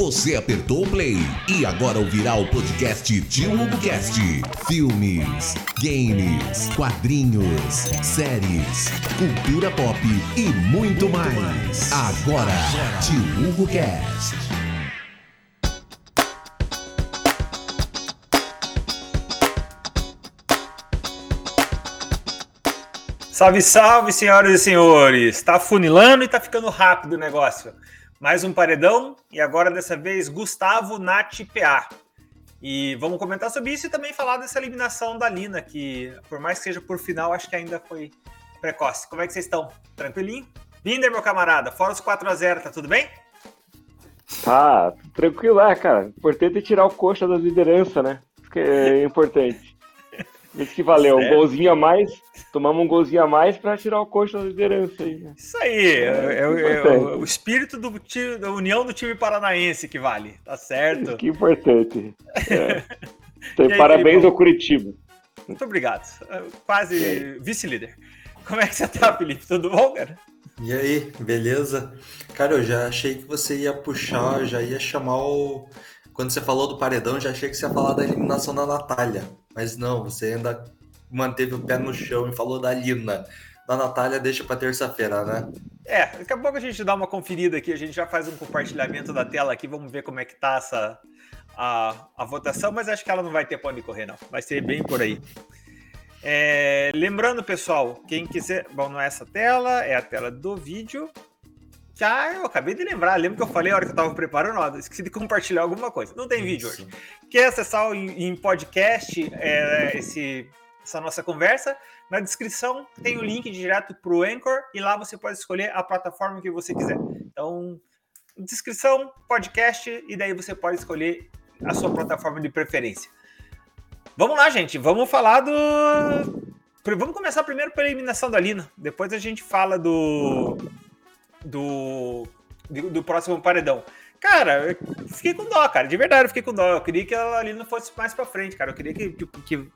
Você apertou o play e agora ouvirá o podcast Tio Cast. Filmes, games, quadrinhos, séries, cultura pop e muito mais. Agora, Tio Hugo Cast. Salve, salve, senhoras e senhores! Tá funilando e tá ficando rápido o negócio. Mais um paredão e agora dessa vez Gustavo Nat PA. E vamos comentar sobre isso e também falar dessa eliminação da Lina, que por mais que seja por final, acho que ainda foi precoce. Como é que vocês estão? Tranquilinho? Binder, meu camarada, fora os 4 a 0 tá tudo bem? Tá, tranquilo, é, cara. Importante é tirar o coxa da liderança, né? Isso que é importante. Isso que valeu, um golzinho a mais, tomamos um golzinho a mais para tirar o coxa da liderança aí. Né? Isso aí, é, é, é, é o, o, espírito do time, da união do time paranaense que vale, tá certo? Que importante. É. Então, parabéns ao Curitiba. Muito obrigado, quase vice-líder. Como é que você tá, Felipe? Tudo bom, cara? E aí, beleza? Cara, eu já achei que você ia puxar, já ia chamar o. Quando você falou do paredão, já achei que você ia falar da eliminação da Natália. Mas não, você ainda manteve o pé no chão e falou da Lina. Da Natália, deixa para terça-feira, né? É, daqui a pouco a gente dá uma conferida aqui, a gente já faz um compartilhamento da tela aqui, vamos ver como é que tá essa, a, a votação, mas acho que ela não vai ter de correr, não. Vai ser bem por aí. É, lembrando, pessoal, quem quiser. Bom, não é essa tela, é a tela do vídeo. Já eu acabei de lembrar, lembro que eu falei a hora que eu tava preparando, ó, esqueci de compartilhar alguma coisa. Não tem vídeo hoje. Quer acessar em, podcast é, esse, essa nossa conversa? Na descrição tem o link direto para o Anchor e lá você pode escolher a plataforma que você quiser. Então, descrição, podcast e daí você pode escolher a sua plataforma de preferência. Vamos lá, gente. Vamos falar do. Vamos começar primeiro pela eliminação da Lina. Depois a gente fala do do, do próximo paredão. Cara, eu fiquei com dó, cara. De verdade, eu fiquei com dó. Eu queria que ela ali não fosse mais pra frente, cara. Eu queria que, que, que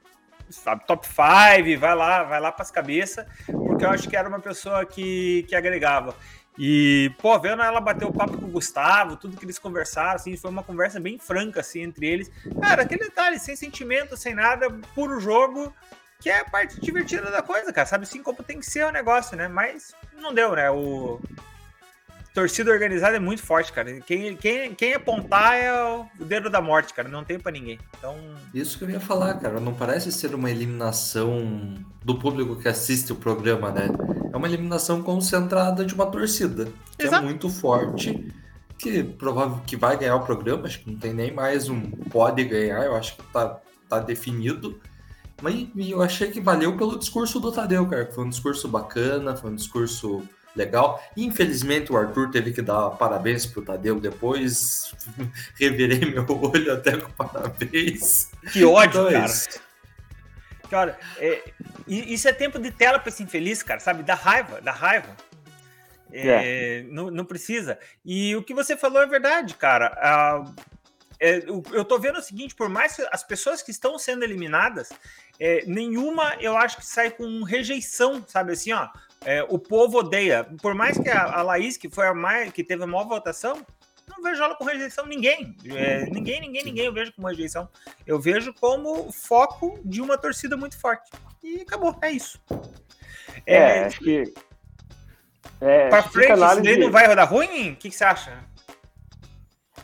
sabe, top 5, vai lá, vai lá pras cabeças, porque eu acho que era uma pessoa que, que agregava. E, pô, vendo ela bater o papo com o Gustavo, tudo que eles conversaram, assim, foi uma conversa bem franca, assim, entre eles. Cara, aquele detalhe, sem sentimento, sem nada, puro jogo, que é a parte divertida da coisa, cara, sabe? Assim como tem que ser o negócio, né? Mas não deu, né? O, torcida organizada é muito forte, cara. Quem, quem, quem apontar é o dedo da morte, cara. Não tem para ninguém. Então. Isso que eu ia falar, cara. Não parece ser uma eliminação do público que assiste o programa, né? É uma eliminação concentrada de uma torcida. Que é Exato. é muito forte. Que provável que vai ganhar o programa. Acho que não tem nem mais um pode ganhar. Eu acho que tá, tá definido. Mas eu achei que valeu pelo discurso do Tadeu, cara. Foi um discurso bacana, foi um discurso legal. Infelizmente o Arthur teve que dar parabéns pro Tadeu depois. Revirei meu olho até com parabéns. Que ódio, então, é cara. Isso. Cara, é, isso é tempo de tela para esse infeliz, cara, sabe? Da raiva, da raiva. É, é. Não, não, precisa. E o que você falou é verdade, cara. Ah, é, eu tô vendo o seguinte: por mais que as pessoas que estão sendo eliminadas, é, nenhuma eu acho que sai com rejeição, sabe assim, ó é, o povo odeia. Por mais que a, a Laís, que foi a mais que teve a maior votação, não vejo ela com rejeição ninguém. É, ninguém, ninguém, ninguém eu vejo como rejeição. Eu vejo como foco de uma torcida muito forte. E acabou, é isso. É, é acho que. É, pra frente, análise... isso daí não vai dar ruim? O que, que, você acha?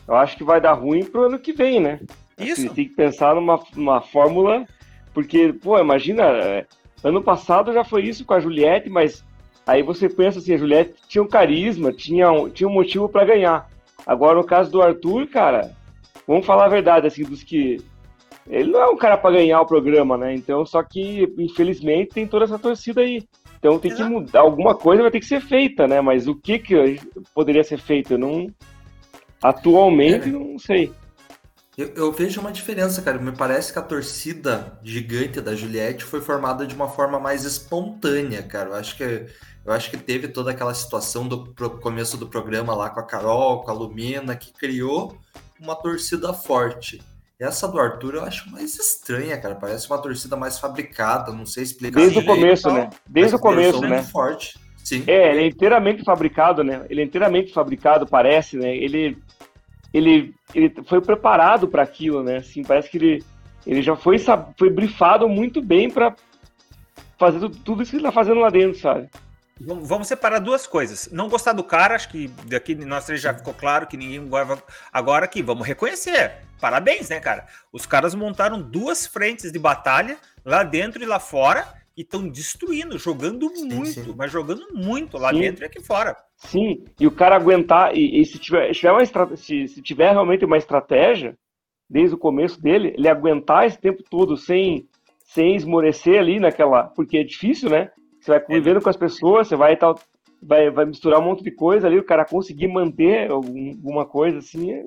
Eu acho que vai dar ruim pro ano que vem, né? Isso. Tem que pensar numa, numa fórmula, porque, pô, imagina, é, ano passado já foi isso com a Juliette, mas Aí você pensa assim, a Juliette tinha um carisma, tinha um, tinha um motivo para ganhar. Agora, no caso do Arthur, cara, vamos falar a verdade, assim, dos que. Ele não é um cara para ganhar o programa, né? Então, só que, infelizmente, tem toda essa torcida aí. Então tem Exato. que mudar, alguma coisa vai ter que ser feita, né? Mas o que, que poderia ser feito? Eu não. Atualmente, é. não sei. Eu, eu, vejo uma diferença, cara. Me parece que a torcida gigante da Juliette foi formada de uma forma mais espontânea, cara. Eu acho que eu acho que teve toda aquela situação do começo do programa lá com a Carol, com a Lumina, que criou uma torcida forte. Essa do Arthur eu acho mais estranha, cara. Parece uma torcida mais fabricada, não sei explicar. Desde o começo, né? Desde o começo, né? forte. Sim. É, ele é inteiramente fabricado, né? Ele é inteiramente fabricado, parece, né? Ele ele, ele foi preparado para aquilo, né? Assim, parece que ele, ele já foi, foi brifado muito bem para fazer tudo isso que ele tá fazendo lá dentro, sabe? Vamos separar duas coisas. Não gostar do cara, acho que daqui nós três já ficou claro que ninguém agora, agora aqui, vamos reconhecer. Parabéns, né, cara? Os caras montaram duas frentes de batalha lá dentro e lá fora e estão destruindo, jogando sim, muito, sim. mas jogando muito lá sim. dentro e aqui fora. Sim, e o cara aguentar, e, e se, tiver, tiver uma se, se tiver realmente uma estratégia, desde o começo dele, ele aguentar esse tempo todo sem, sem esmorecer ali naquela. Porque é difícil, né? Você vai convivendo é. com as pessoas, você vai tal. Vai, vai misturar um monte de coisa ali, o cara conseguir manter alguma coisa assim. É...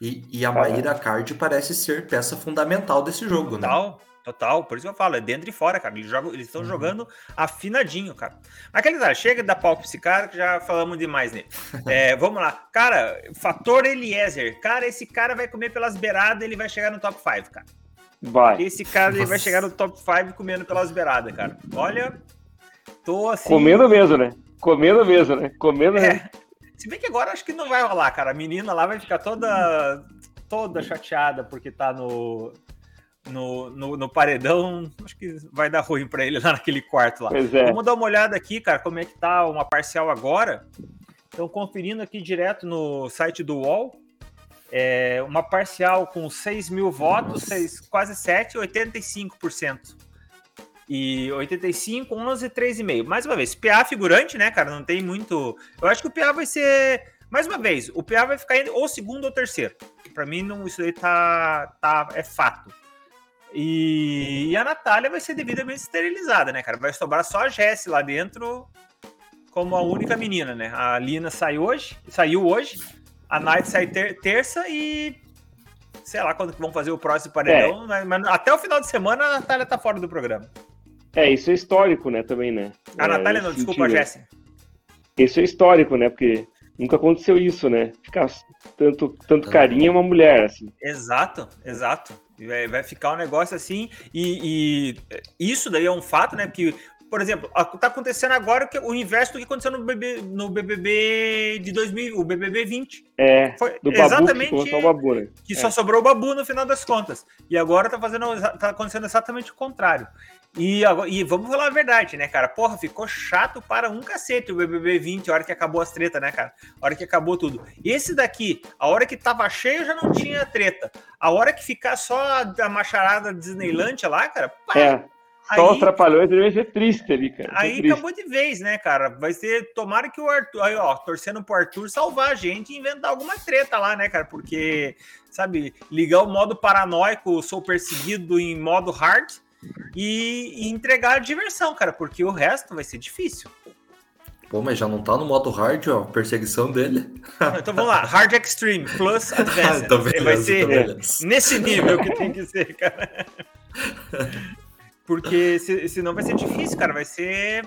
E, e a Maíra Card parece ser peça fundamental desse jogo, né? Total. né? Total, por isso que eu falo, é dentro e fora, cara. Eles, jogam, eles estão uhum. jogando afinadinho, cara. Mas aquele cara, chega da pau pra esse cara que já falamos demais nele. É, vamos lá. Cara, fator Eliezer. Cara, esse cara vai comer pelas beiradas, ele vai chegar no top 5, cara. Vai. Esse cara ele vai chegar no top 5 comendo pelas beiradas, cara. Olha, tô assim. Comendo mesmo, né? Comendo mesmo, né? Comendo é. mesmo. Se bem que agora acho que não vai rolar, cara. A menina lá vai ficar toda toda chateada porque tá no no, no, no, paredão, acho que vai dar ruim para ele lá naquele quarto lá. É. Vamos dar uma olhada aqui, cara, como é que tá uma parcial agora. Então, conferindo aqui direto no site do UOL, é uma parcial com 6 mil votos, 6, quase 7, 85%. E 85, 11, 3,5. Mais uma vez, PA figurante, né, cara? Não tem muito. Eu acho que o PA vai ser. Mais uma vez, o PA vai ficar ou segundo ou terceiro. Para mim, não, isso aí tá, tá, é fato. E, e, a Natália vai ser devidamente esterilizada, né, cara? Vai sobrar só a Jess lá dentro como a única menina, né? A Lina sai hoje, saiu hoje, a Night sai ter, terça e sei lá quando que vão fazer o próximo paredão, é. mas, mas, até o final de semana a Natália tá fora do programa. É, isso é histórico, né, também, né? A é, Natália não, desculpa, a Jess. Isso é histórico, né? Porque nunca aconteceu isso, né? Ficar tanto, tanto carinho uma mulher, assim. Exato, exato. Vai, vai ficar um negócio assim, e, e, isso daí é um fato, né? Porque, por exemplo, tá acontecendo agora o inverso do que aconteceu no, BB, no BBB de 2000, o BBB 20. É, Foi do exatamente babu que, o babu, né? que é. só sobrou o babu no final das contas. E agora tá, fazendo, tá acontecendo exatamente o contrário. E, e vamos falar a verdade, né, cara? Porra, ficou chato para um cacete o BBB 20, a hora que acabou as tretas, né, cara? A hora que acabou tudo. Esse daqui, a hora que tava cheio já não tinha treta. A hora que ficar só a macharada Disneyland lá, cara. Pá, é. Só aí, os trapalhões ele vai ser triste ali, cara. Aí triste. acabou de vez, né, cara? Vai ser. Tomara que o Arthur. Aí, ó, torcendo pro Arthur salvar a gente e inventar alguma treta lá, né, cara? Porque, sabe, ligar o modo paranoico, sou perseguido em modo hard e, e entregar diversão, cara, porque o resto vai ser difícil. Pô, mas já não tá no modo hard, ó, perseguição dele. Então vamos lá, Hard Extreme plus Advanced. tá beleza, vai ser tá nesse nível que tem que ser, cara. Porque se, senão vai ser difícil, cara. Vai ser.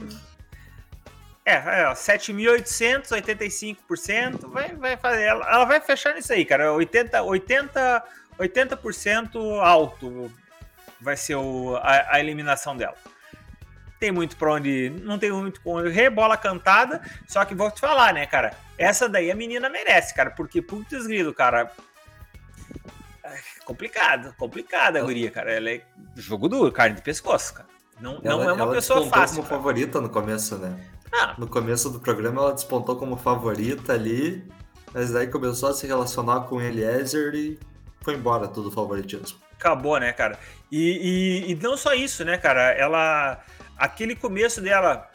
É, é 7.885%. Vai, vai fazer. Ela, ela vai fechar nisso aí, cara. 80, 80, 80% alto vai ser o, a, a eliminação dela. Tem muito pra onde. Não tem muito pra onde rebola cantada. Só que vou te falar, né, cara? Essa daí a menina merece, cara. Porque, putz grilo, cara. É complicado, complicada a guria, cara. Ela é jogo duro, carne de pescoço, cara. Não, ela, não é uma pessoa fácil. como cara. favorita no começo, né? Ah. No começo do programa ela despontou como favorita ali, mas daí começou a se relacionar com Eliezer e foi embora tudo o favoritismo acabou, né, cara? E, e, e, não só isso, né, cara? Ela. Aquele começo dela.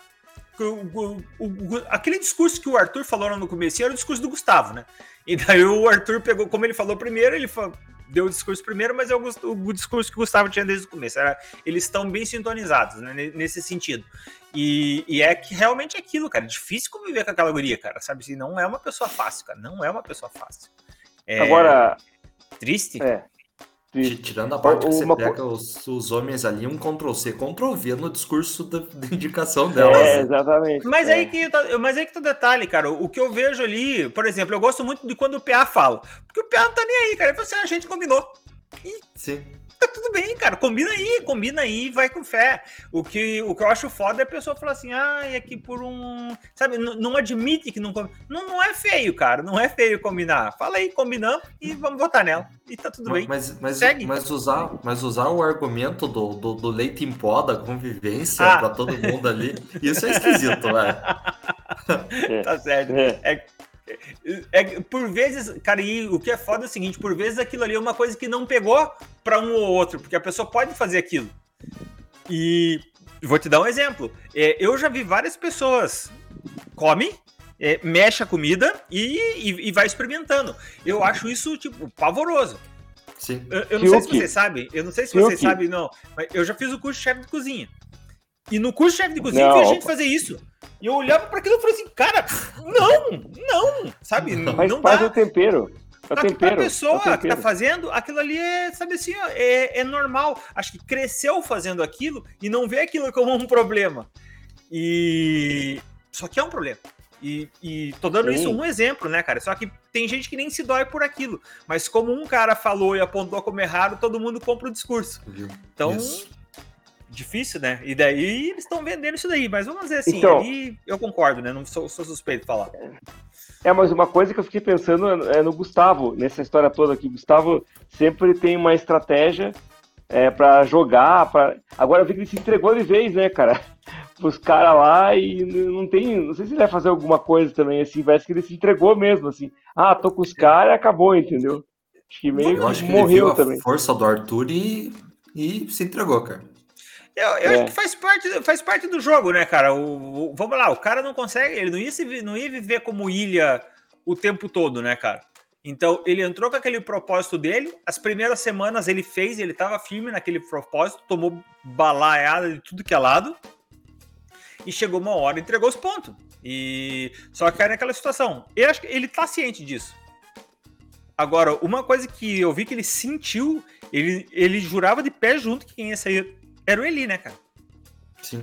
O, o, o, aquele discurso que o Arthur falou no começo era o discurso do Gustavo, né? E daí o Arthur pegou, como ele falou primeiro, ele falou, deu o discurso primeiro, mas é o, discurso que o Gustavo tinha desde o começo. Era, eles estão bem sintonizados, né, nesse sentido. E, e, é que realmente é aquilo, cara. É difícil conviver com aquela guria, cara. Sabe? Assim, não é uma pessoa fácil, cara. Não é uma pessoa fácil. É... Agora. Triste? É. Tirando a parte que você uma... pega os, os, homens ali, um Ctrl-C, Ctrl-V no discurso da, da indicação dela. É, exatamente. Mas, é. Aí que tá, mas aí que tá o detalhe, cara. O que eu vejo ali, por exemplo, eu gosto muito de quando o PA fala. Porque o PA não tá nem aí, cara. Ele fala assim, ah, a gente combinou. E... Sim. Tá tudo bem, cara. Combina aí, combina aí, vai com fé. O que, o que eu acho foda é a pessoa falar assim, ah, é que por um. Sabe, não admite que não combina. Não, não é feio, cara. Não é feio combinar. Fala aí, combinamos e vamos votar nela. E tá tudo bem. Mas, mas, Segue. mas, usar, mas usar o argumento do, do, do leite em pó da convivência ah. pra todo mundo ali, isso é esquisito, velho. tá certo. É. é é, por vezes, cara, e o que é foda é o seguinte: por vezes aquilo ali é uma coisa que não pegou para um ou outro, porque a pessoa pode fazer aquilo. E vou te dar um exemplo. É, eu já vi várias pessoas come, é, mexe a comida e, e, e, vai experimentando. Eu acho isso, tipo, pavoroso. Sim. Eu, eu não sei se você sabe, eu não sei se você sabe, não, mas eu já fiz o curso de chefe de cozinha. E no curso de chefe de cozinha não. eu vi a gente fazer isso. E eu olhava para aquilo e falei assim, cara, não, não, sabe? Mas não faz dá. o tempero. É o tempero, a pessoa é que tá fazendo, aquilo ali é, sabe assim, é, é normal. Acho que cresceu fazendo aquilo e não vê aquilo como um problema. E. Só que é um problema. E, e tô dando Sim. isso um exemplo, né, cara? Só que tem gente que nem se dói por aquilo. Mas como um cara falou e apontou como errado, todo mundo compra o discurso. Então, isso difícil, né? E daí eles estão vendendo isso daí, mas vamos dizer assim, então, ali eu concordo, né? Não sou, sou suspeito de falar. É, mas uma coisa que eu fiquei pensando é no Gustavo, nessa história toda aqui. O Gustavo sempre tem uma estratégia é, para jogar. Pra... Agora eu vi que ele se entregou de vez, né, cara? Os caras lá e não tem. Não sei se ele vai fazer alguma coisa também, assim. Parece que ele se entregou mesmo, assim. Ah, tô com os caras e acabou, entendeu? Acho que meio eu acho que morreu também. força do Arthur e, e se entregou, cara. Eu, eu é. acho que faz parte, faz parte do jogo, né, cara? O, o, vamos lá, o cara não consegue, ele não ia, se, não ia viver como ilha o tempo todo, né, cara? Então, ele entrou com aquele propósito dele. As primeiras semanas ele fez, ele estava firme naquele propósito, tomou balaiada de tudo que é lado. E chegou uma hora, entregou os pontos. E só que era naquela situação. Eu acho que ele tá ciente disso. Agora, uma coisa que eu vi que ele sentiu, ele, ele jurava de pé junto que quem ia sair era o Eli, né, cara? Sim.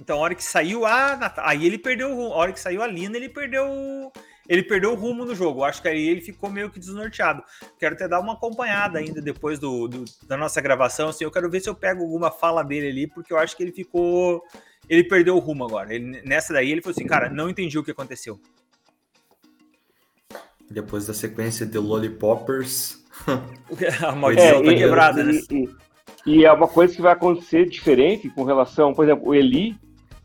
Então, a hora que saiu a Natália, aí ele perdeu o rumo. A hora que saiu a Lina, ele perdeu ele perdeu o rumo no jogo. Acho que aí ele ficou meio que desnorteado. Quero até dar uma acompanhada ainda depois do, do, da nossa gravação. Assim, eu quero ver se eu pego alguma fala dele ali, porque eu acho que ele ficou. Ele perdeu o rumo agora. Ele, nessa daí ele falou assim, cara, não entendi o que aconteceu. Depois da sequência de Lollipoppers. a maldição é, tá quebrada, e, né? E, e é uma coisa que vai acontecer diferente com relação, por exemplo, o Eli,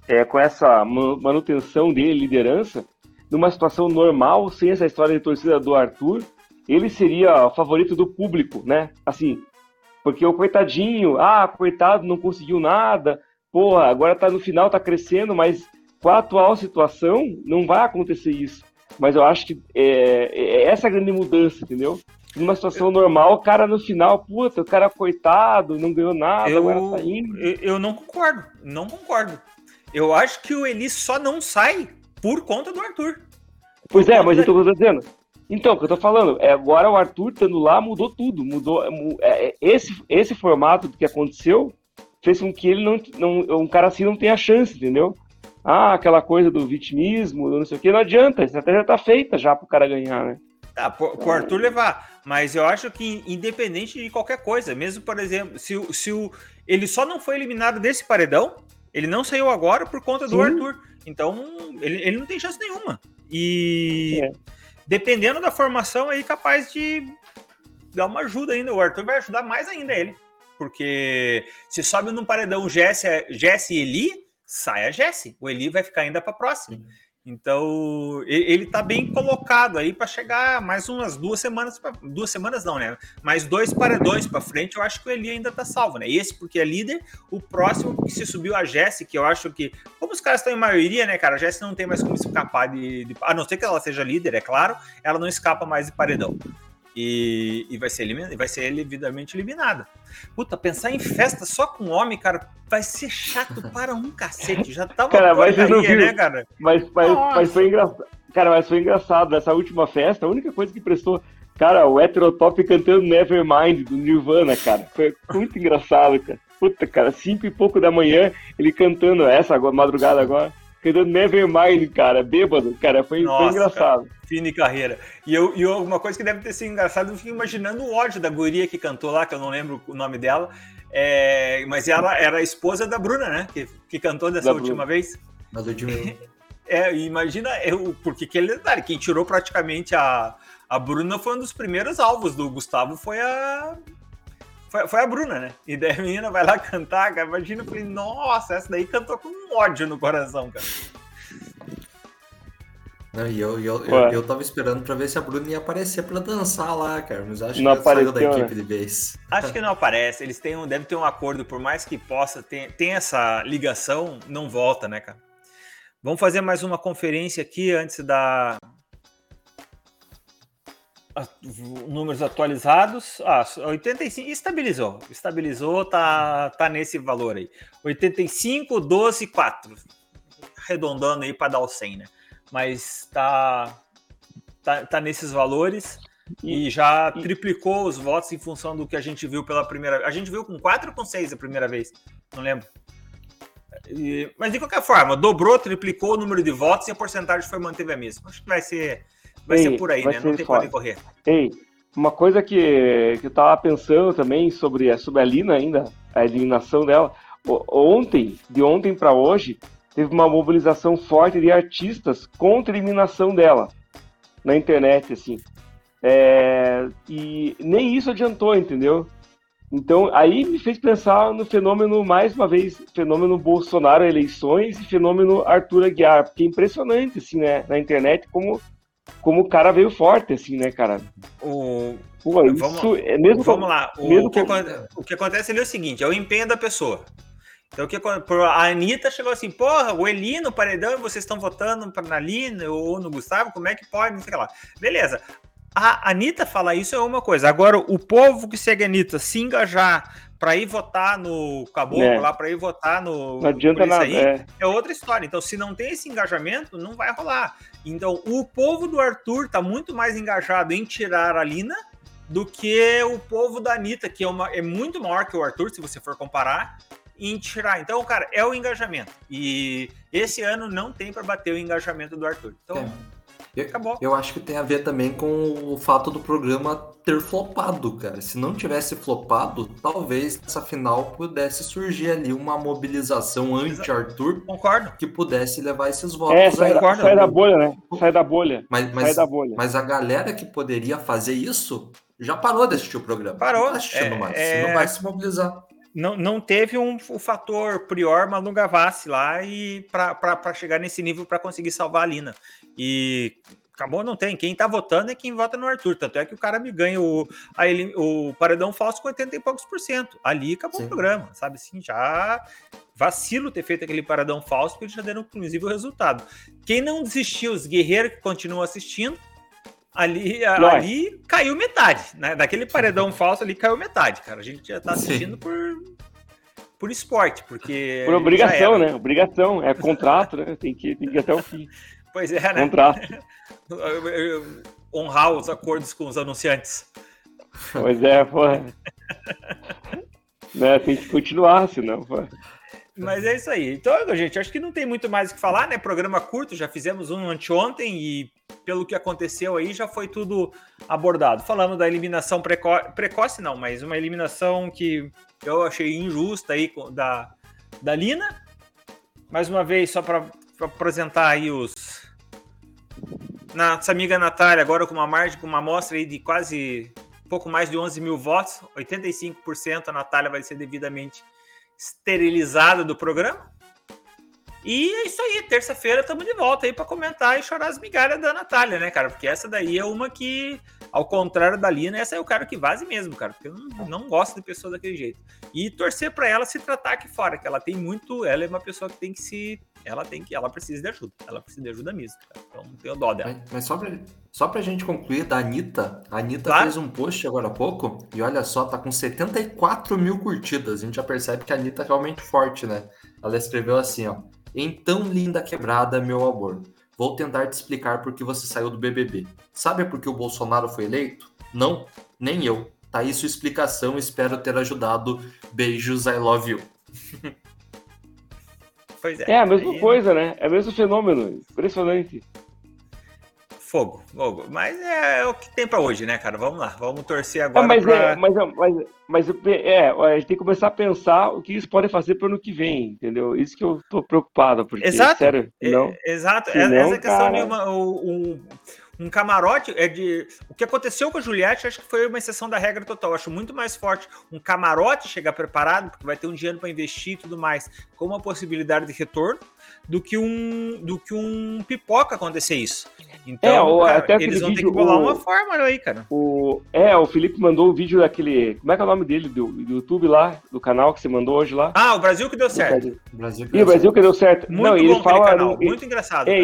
é, com essa manutenção dele, liderança, numa situação normal, sem essa história de torcida do Arthur, ele seria o favorito do público, né? Assim, porque o coitadinho, ah, coitado, não conseguiu nada, porra, agora tá no final, tá crescendo, mas com a atual situação, não vai acontecer isso. Mas eu acho que é, é essa a grande mudança, entendeu? Numa situação normal, o cara no final, puta, o cara coitado, não ganhou nada, eu, agora tá indo. Eu, eu não concordo, não concordo. Eu acho que o Eli só não sai por conta do Arthur. Pois é, mas da... eu tô dizendo. Então, o que eu tô falando, é agora o Arthur estando lá mudou tudo. Mudou. É, é, esse, esse formato que aconteceu fez com que ele não, não. Um cara assim não tenha chance, entendeu? Ah, aquela coisa do vitimismo, não sei o que, não adianta, a estratégia tá feita já pro cara ganhar, né? Tá, pro, pro Arthur levar. Mas eu acho que, independente de qualquer coisa, mesmo, por exemplo, se, se o, ele só não foi eliminado desse paredão, ele não saiu agora por conta do Sim. Arthur. Então, ele, ele não tem chance nenhuma. E é. dependendo da formação, aí capaz de dar uma ajuda ainda. O Arthur vai ajudar mais ainda ele. Porque se sobe num paredão Jesse, Jesse e Eli, sai a Jesse. O Eli vai ficar ainda para próxima. Sim. Então, ele está bem colocado aí para chegar mais umas duas semanas, pra, duas semanas não, né? Mais dois paredões para frente, eu acho que o Eli ainda está salvo, né? Esse porque é líder, o próximo que se subiu a Jesse, que eu acho que, como os caras estão em maioria, né, cara, a Jesse não tem mais como escapar de, de, a não ser que ela seja líder, é claro, ela não escapa mais de paredão. E, e, vai ser eliminada, vai ser devidamente eliminada. Puta, pensar em festa só com homem, cara, vai ser chato para um cacete. Já tava cara, mas porcaria, né, cara? Mas, mas, mas, foi engraçado. Cara, mas foi engraçado. Nessa última festa, a única coisa que prestou. Cara, o Heterotop cantando Nevermind do Nirvana, cara. Foi muito engraçado, cara. Puta, cara, cinco e pouco da manhã, ele cantando essa agora, madrugada agora. Cantando Nevermind, cara, bêbado, cara, foi, Nossa, foi engraçado. Cara, fine carreira. E, eu, e uma coisa que deve ter sido engraçado, eu fico imaginando o ódio da guria que cantou lá, que eu não lembro o nome dela, é, mas ela era a esposa da Bruna, né, que, que cantou dessa da última Bruna. vez. Mas última É, imagina, eu, porque aquele detalhe, quem tirou praticamente a, a Bruna foi um dos primeiros alvos do Gustavo, foi a. Foi, foi a Bruna, né? E daí a menina vai lá cantar, cara. Imagina, eu falei, nossa, essa daí cantou com um ódio no coração, cara. Não, e eu, eu, eu, eu, tava esperando pra ver se a Bruna ia aparecer pra dançar lá, cara. Mas acho não que apareceu, da equipe né? de vez. Acho que não aparece. Eles têm um, devem ter um acordo, por mais que possa, ter, tem essa ligação, não volta, né, cara? Vamos fazer mais uma conferência aqui antes da. Números atualizados. Ah, 85. Estabilizou. Estabilizou, tá, tá nesse valor aí. 85, 12, 4. Arredondando aí para dar o 100, né? Mas tá, tá, tá nesses valores e já triplicou os votos em função do que a gente viu pela primeira vez. A gente viu com 4 ou com 6 a primeira vez? Não lembro. E, mas de qualquer forma, dobrou, triplicou o número de votos e a porcentagem foi manteve a mesma. Acho que vai ser, vai Ei, ser por aí, né? Não tem para correr. Ei, uma coisa que, que eu tava pensando também sobre, sobre a Lina ainda, a eliminação dela. Ontem, de ontem para hoje, teve uma mobilização forte de artistas contra a eliminação dela na internet, assim. É, e nem isso adiantou, entendeu? Então, aí me fez pensar no fenômeno, mais uma vez, fenômeno Bolsonaro eleições e fenômeno Arthur Aguiar, porque é impressionante, assim, né, na internet, como, como o cara veio forte, assim, né, cara? O... Pô, isso vamos, é mesmo vamos lá, o, mesmo que, o que acontece ali é o seguinte, é o empenho da pessoa. Então, o que a Anitta chegou assim, porra, o Eli no paredão, vocês estão votando para na Lina ou no Gustavo, como é que pode? Não sei lá. Beleza a Anitta falar isso é uma coisa. Agora, o povo que segue a Anitta se engajar para ir votar no Caboclo é. lá, para ir votar no. Não adianta nada. Aí, é. é. outra história. Então, se não tem esse engajamento, não vai rolar. Então, o povo do Arthur tá muito mais engajado em tirar a Lina do que o povo da Anitta, que é, uma, é muito maior que o Arthur, se você for comparar, em tirar. Então, cara, é o engajamento. E esse ano não tem para bater o engajamento do Arthur. Então. É. Eu, Acabou. Eu acho que tem a ver também com o fato do programa ter flopado, cara. Se não tivesse flopado, talvez nessa final pudesse surgir ali uma mobilização anti-Arthur. Concordo. Que pudesse levar esses votos. É, sai, da, sai da bolha, né? Sai da bolha. Mas, mas, sai da bolha. mas a galera que poderia fazer isso já parou de assistir o programa. Parou. Não tá assistindo é, mais. É... Não vai se mobilizar não, não teve um, o fator Prior Manu Gavassi lá e para chegar nesse nível para conseguir salvar a Lina. E acabou, não tem. Quem tá votando é quem vota no Arthur. Tanto é que o cara me ganha o, a, o paredão falso com 80 e poucos por cento. Ali acabou Sim. o programa, sabe? Assim, já vacilo ter feito aquele paredão falso, porque eles já deram, inclusive, o resultado. Quem não desistiu, os guerreiros que continuam assistindo, ali, ali caiu metade, né? Daquele paredão falso ali caiu metade, cara. A gente já tá assistindo Sim. por por esporte, porque por obrigação, né? Obrigação, é contrato, né? Tem que, tem que ir até o fim. Pois é, né? Contrato. Honrar os acordos com os anunciantes. Pois é, pô. né, tem que continuar, senão, pô. Mas é isso aí. Então, gente, acho que não tem muito mais o que falar, né? Programa curto, já fizemos um anteontem e pelo que aconteceu aí já foi tudo abordado. Falando da eliminação preco... precoce, não, mas uma eliminação que eu achei injusta aí da, da Lina. Mais uma vez, só para apresentar aí os. Nossa amiga Natália, agora com uma margem, com uma amostra aí de quase pouco mais de 11 mil votos, 85% a Natália vai ser devidamente esterilizada do programa. E é isso aí, terça-feira estamos de volta aí para comentar e chorar as migalhas da Natália, né, cara? Porque essa daí é uma que, ao contrário da Lina, essa é o cara que vaze mesmo, cara. Porque eu não, não gosto de pessoa daquele jeito. E torcer para ela se tratar aqui fora, que ela tem muito. Ela é uma pessoa que tem que se. Ela tem que. Ela precisa de ajuda. Ela precisa de ajuda mesmo, cara. Então não tenho dó dela. Mas, mas só, pra, só pra gente concluir, da Anitta. A Anitta claro. fez um post agora há pouco e olha só, tá com 74 mil curtidas. A gente já percebe que a Anitta é realmente forte, né? Ela escreveu assim, ó. Então, linda quebrada, meu amor. Vou tentar te explicar por que você saiu do BBB. Sabe por que o Bolsonaro foi eleito? Não, nem eu. Tá aí sua explicação, espero ter ajudado. Beijos, I love you. Pois é. É a mesma Aí, coisa, né? É o mesmo fenômeno. Impressionante. Fogo, fogo. Mas é, o que tem para hoje, né, cara? Vamos lá, vamos torcer agora. É, mas, pra... é, mas, mas, mas é, a gente tem que começar a pensar o que isso pode fazer para o ano que vem, entendeu? Isso que eu tô preocupado, porque, exato, sério, não. É, exato, essa não, questão cara... de uma, um, um camarote é de. O que aconteceu com a Juliette, acho que foi uma exceção da regra total. acho muito mais forte um camarote chegar preparado, porque vai ter um dinheiro para investir e tudo mais, com uma possibilidade de retorno, do que um, do que um pipoca acontecer isso. Então, é, cara, eles vão vídeo, ter que bolar o, uma fórmula aí, cara. O, é, o Felipe mandou o vídeo daquele. Como é que é o nome dele? Do, do YouTube lá, do canal que você mandou hoje lá. Ah, o Brasil que deu certo. O Brasil que deu, e, o Brasil que deu certo. Muito Não, ele fala. Canal, muito engraçado. É,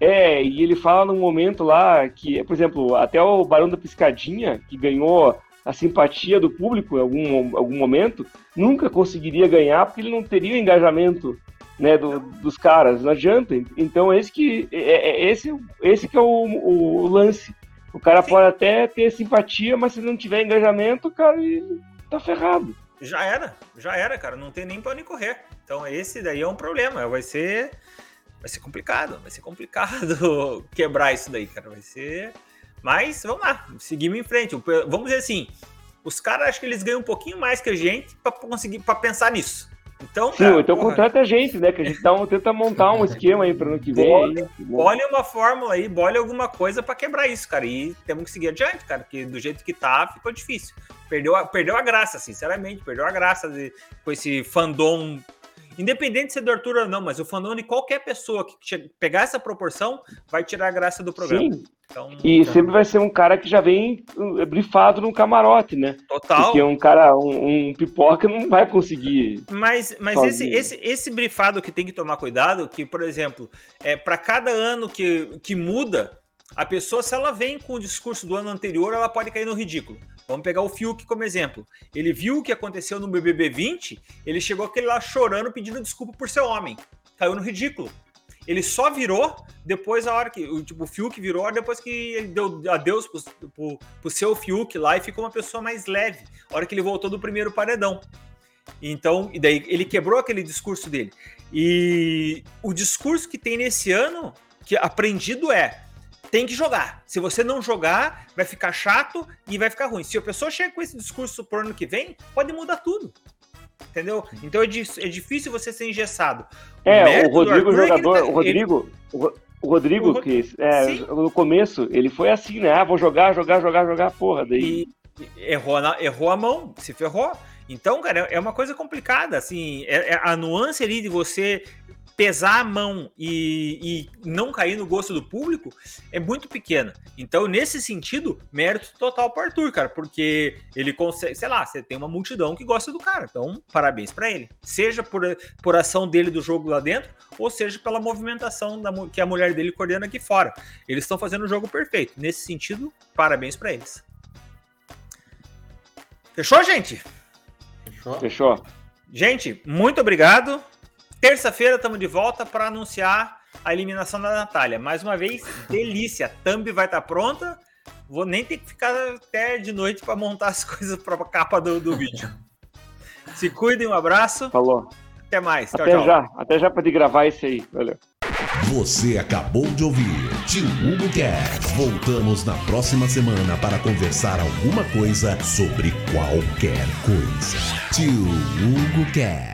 é, e ele fala num momento lá que, por exemplo, até o Barão da Piscadinha, que ganhou a simpatia do público em algum, algum momento, nunca conseguiria ganhar porque ele não teria o engajamento né, do, dos caras, não adianta. Então esse que é, é, é esse, esse que é o, o lance. O cara Sim. pode até ter simpatia, mas se não tiver engajamento, cara, ele tá ferrado. Já era, já era, cara. Não tem nem pra onde correr. Então esse daí é um problema. Vai ser vai ser complicado, vai ser complicado quebrar isso daí, cara. Vai ser. Mas vamos lá, seguimos em frente. Vamos dizer assim, os caras acho que eles ganham um pouquinho mais que a gente para conseguir para pensar nisso. Então, Sim, cara, então porra. contrata a gente, né? Que a gente tá, tenta montar um esquema aí para ano que vem. Olha, olha uma fórmula aí, olha alguma coisa para quebrar isso, cara. E temos que seguir adiante, cara, porque do jeito que tá, ficou difícil. Perdeu a, perdeu a graça, sinceramente, perdeu a graça de, com esse fandom Independente de ser do Arthur ou não, mas o Fanoni, qualquer pessoa que pegar essa proporção, vai tirar a graça do programa. Sim. Então, e então... sempre vai ser um cara que já vem uh, brifado no camarote, né? Total. Porque um cara, um, um pipoca não vai conseguir. Mas, mas esse, esse, esse brifado que tem que tomar cuidado, que, por exemplo, é para cada ano que, que muda, a pessoa, se ela vem com o discurso do ano anterior, ela pode cair no ridículo. Vamos pegar o Fiuk como exemplo. Ele viu o que aconteceu no BBB 20, ele chegou aquele lá chorando, pedindo desculpa por ser homem. Caiu no ridículo. Ele só virou depois a hora que. O, tipo, o Fiuk virou depois que ele deu adeus pro, pro, pro seu Fiuk lá e ficou uma pessoa mais leve. A hora que ele voltou do primeiro paredão. Então, e daí ele quebrou aquele discurso dele. E o discurso que tem nesse ano, que aprendido é: tem que jogar. Se você não jogar, vai ficar chato e vai ficar ruim. Se a pessoa chega com esse discurso pro ano que vem, pode mudar tudo. Entendeu? Então é, é difícil você ser engessado. É, o, o Rodrigo, é jogador, tá, o Rodrigo, ele... o Rodrigo, o que é, no começo, ele foi assim, né? Ah, vou jogar, jogar, jogar, jogar, porra. Daí... E errou, na, errou a mão, se ferrou. Então, cara, é uma coisa complicada, assim, é, é a nuance ali de você pesar a mão e, e, não cair no gosto do público é muito pequena. Então, nesse sentido, mérito total para Arthur, cara, porque ele consegue, sei lá, você tem uma multidão que gosta do cara. Então, parabéns para ele. Seja por, por ação dele do jogo lá dentro, ou seja pela movimentação da, que a mulher dele coordena aqui fora. Eles estão fazendo o jogo perfeito. Nesse sentido, parabéns para eles. Fechou, gente? Fechou. Fechou. Gente, muito obrigado. Terça-feira estamos de volta para anunciar a eliminação da Natália. Mais uma vez, delícia. Thumb vai estar tá pronta. Vou nem ter que ficar até de noite para montar as coisas para a capa do, do vídeo. Se cuidem, um abraço. Falou. Até mais. Tchau, até tchau. já. Até já para de gravar isso aí. Valeu. Você acabou de ouvir Tio Hugo Cast. Voltamos na próxima semana para conversar alguma coisa sobre qualquer coisa. Tio Hugo Cast.